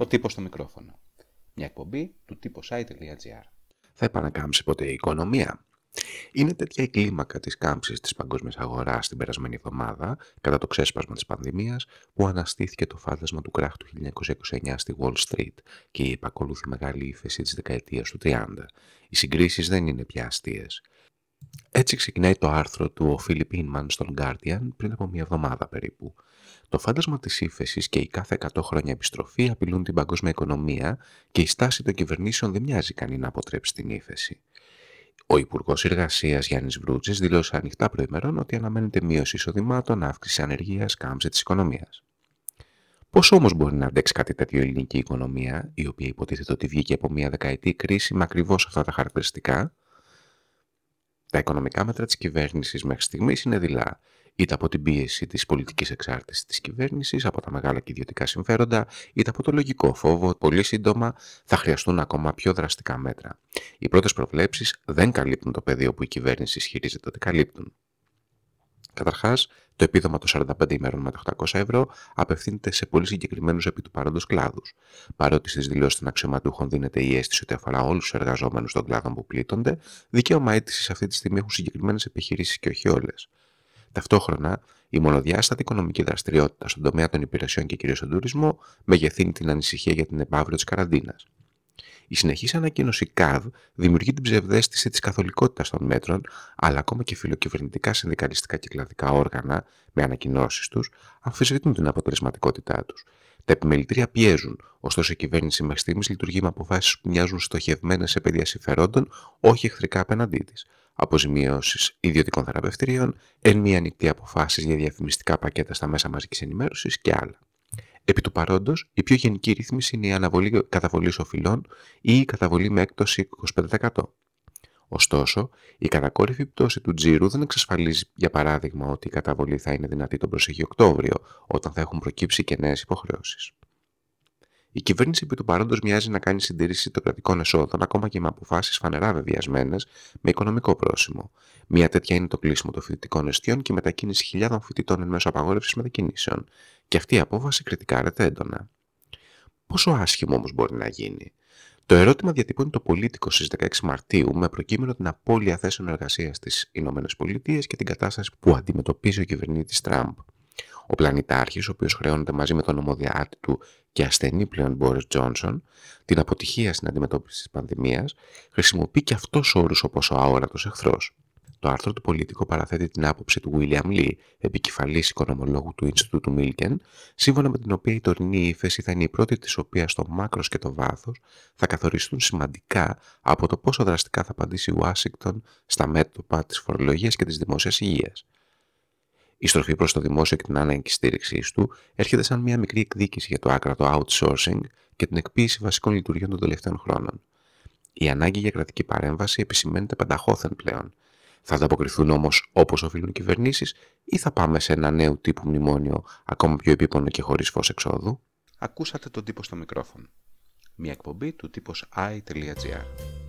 Ο τύπος στο μικρόφωνο. Μια εκπομπή του site.gr. Θα επανακάμψει ποτέ η οικονομία. Είναι τέτοια η κλίμακα της κάμψης της παγκόσμιας αγοράς την περασμένη εβδομάδα, κατά το ξέσπασμα της πανδημίας, που αναστήθηκε το φάντασμα του κράχου του 1929 στη Wall Street και η επακολούθη μεγάλη ύφεση της δεκαετίας του 30. Οι συγκρίσεις δεν είναι πια αστείες. Έτσι ξεκινάει το άρθρο του ο Φίλιπ Ίνμαν στον Guardian πριν από μια εβδομάδα περίπου. Το φάντασμα της ύφεσης και η κάθε 100 χρόνια επιστροφή απειλούν την παγκόσμια οικονομία και η στάση των κυβερνήσεων δεν μοιάζει καν να αποτρέψει την ύφεση. Ο Υπουργός Εργασίας Γιάννης Βρούτζης δήλωσε ανοιχτά προημερών ότι αναμένεται μείωση εισοδημάτων, αύξηση ανεργίας, κάμψη της οικονομίας. Πώς όμως μπορεί να αντέξει κάτι τέτοιο η ελληνική οικονομία, η οποία υποτίθεται ότι βγήκε από μια δεκαετή κρίση με ακριβώς αυτά τα χαρακτηριστικά, τα οικονομικά μέτρα της κυβέρνησης μέχρι στιγμής είναι δειλά, είτε από την πίεση της πολιτικής εξάρτησης της κυβέρνησης, από τα μεγάλα και ιδιωτικά συμφέροντα, είτε από το λογικό φόβο ότι πολύ σύντομα θα χρειαστούν ακόμα πιο δραστικά μέτρα. Οι πρώτες προβλέψεις δεν καλύπτουν το πεδίο που η κυβέρνηση ισχυρίζεται ότι καλύπτουν. Καταρχάς, το επίδομα των 45 ημέρων με τα 800 ευρώ απευθύνεται σε πολύ συγκεκριμένους επί του παρόντος κλάδους. Παρότι στις δηλώσεις των αξιωματούχων δίνεται η αίσθηση ότι αφορά όλους τους εργαζόμενους των κλάδων που πλήττονται, δικαίωμα αίτησης αυτή τη στιγμή έχουν συγκεκριμένες επιχειρήσεις και όχι όλες. Ταυτόχρονα, η μονοδιάστατη οικονομική δραστηριότητα στον τομέα των υπηρεσιών και κυρίως στον τουρισμό μεγεθύνει την ανησυχία για την επαύριο της καραντίνας. Η συνεχής ανακοίνωση ΚΑΔ δημιουργεί την ψευδέστηση της καθολικότητας των μέτρων, αλλά ακόμα και φιλοκυβερνητικά συνδικαλιστικά και κλαδικά όργανα, με ανακοινώσεις τους, αμφισβητούν την αποτελεσματικότητά τους. Τα επιμελητήρια πιέζουν, ωστόσο η κυβέρνηση μέχρι στιγμής λειτουργεί με αποφάσεις που μοιάζουν στοχευμένες σε παιδιά συμφερόντων, όχι εχθρικά απέναντί της. Αποζημιώσεις ιδιωτικών θεραπευτηρίων, εν μία ανοιχτή αποφάσεις για διαφημιστικά πακέτα στα μέσα μαζικής ενημέρωσης και άλλα. Επί του παρόντος, η πιο γενική ρύθμιση είναι η αναβολή καταβολής οφειλών ή η καταβολή με έκπτωση 25%. Ωστόσο, η κατακόρυφη πτώση του τζίρου δεν εξασφαλίζει, για παράδειγμα, ότι η καταβολή θα είναι δυνατή τον προσεχή Οκτώβριο, όταν θα έχουν προκύψει και νέες υποχρεώσεις. Η κυβέρνηση επί του παρόντος μοιάζει να κάνει συντήρηση των κρατικών εσόδων, ακόμα και με αποφάσεις φανερά βεβαιασμένες, με οικονομικό πρόσημο. Μία τέτοια είναι το κλείσιμο των φοιτητικών εστιών και η μετακίνηση χιλιάδων φοιτητών εν μέσω απαγόρευσης μετακινήσεων. Και αυτή η απόφαση κριτικάρεται έντονα. Πόσο άσχημο όμως μπορεί να γίνει; Το ερώτημα διατυπώνει το πολίτικο στις 16 Μαρτίου με προκείμενο την απώλεια θέσεων εργασίας στι ΗΠΑ και την κατάσταση που αντιμετωπίζει ο κυβερνήτης Τραμπ. Ο πλανητάρχης, ο οποίος χρεώνεται μαζί με τον ομοδιάτη του και ασθενή πλέον Μπόρις Τζόνσον, την αποτυχία στην αντιμετώπιση της πανδημίας, χρησιμοποιεί και αυτός όρους όπως ο αόρατος εχθρός. Το άρθρο του Πολίτικο παραθέτει την άποψη του William Lee, επικεφαλής οικονομολόγου του Ινστιτούτου Μίλκεν, σύμφωνα με την οποία η τωρινή ύφεση θα είναι η πρώτη της οποία στο μάκρος και το βάθος θα καθοριστούν σημαντικά από το πόσο δραστικά θα απαντήσει η Ουάσιγκτον στα μέτωπα της φορολογίας και της δημόσιας υγείας. Η στροφή προς το δημόσιο και την ανάγκη στήριξής του έρχεται σαν μια μικρή εκδίκηση για το άκρατο outsourcing και την εκποίηση βασικών λειτουργιών των τελευταίων χρόνων. Η ανάγκη για κρατική παρέμβαση επισημαίνεται πανταχώθεν πλέον. Θα ανταποκριθούν όμως όπως οφείλουν οι κυβερνήσεις, ή θα πάμε σε ένα νέο τύπου μνημόνιο, ακόμα πιο επίπονο και χωρίς φως εξόδου; Ακούσατε τον τύπο στο μικρόφωνο. Μια εκπομπή του τύπος i.gr.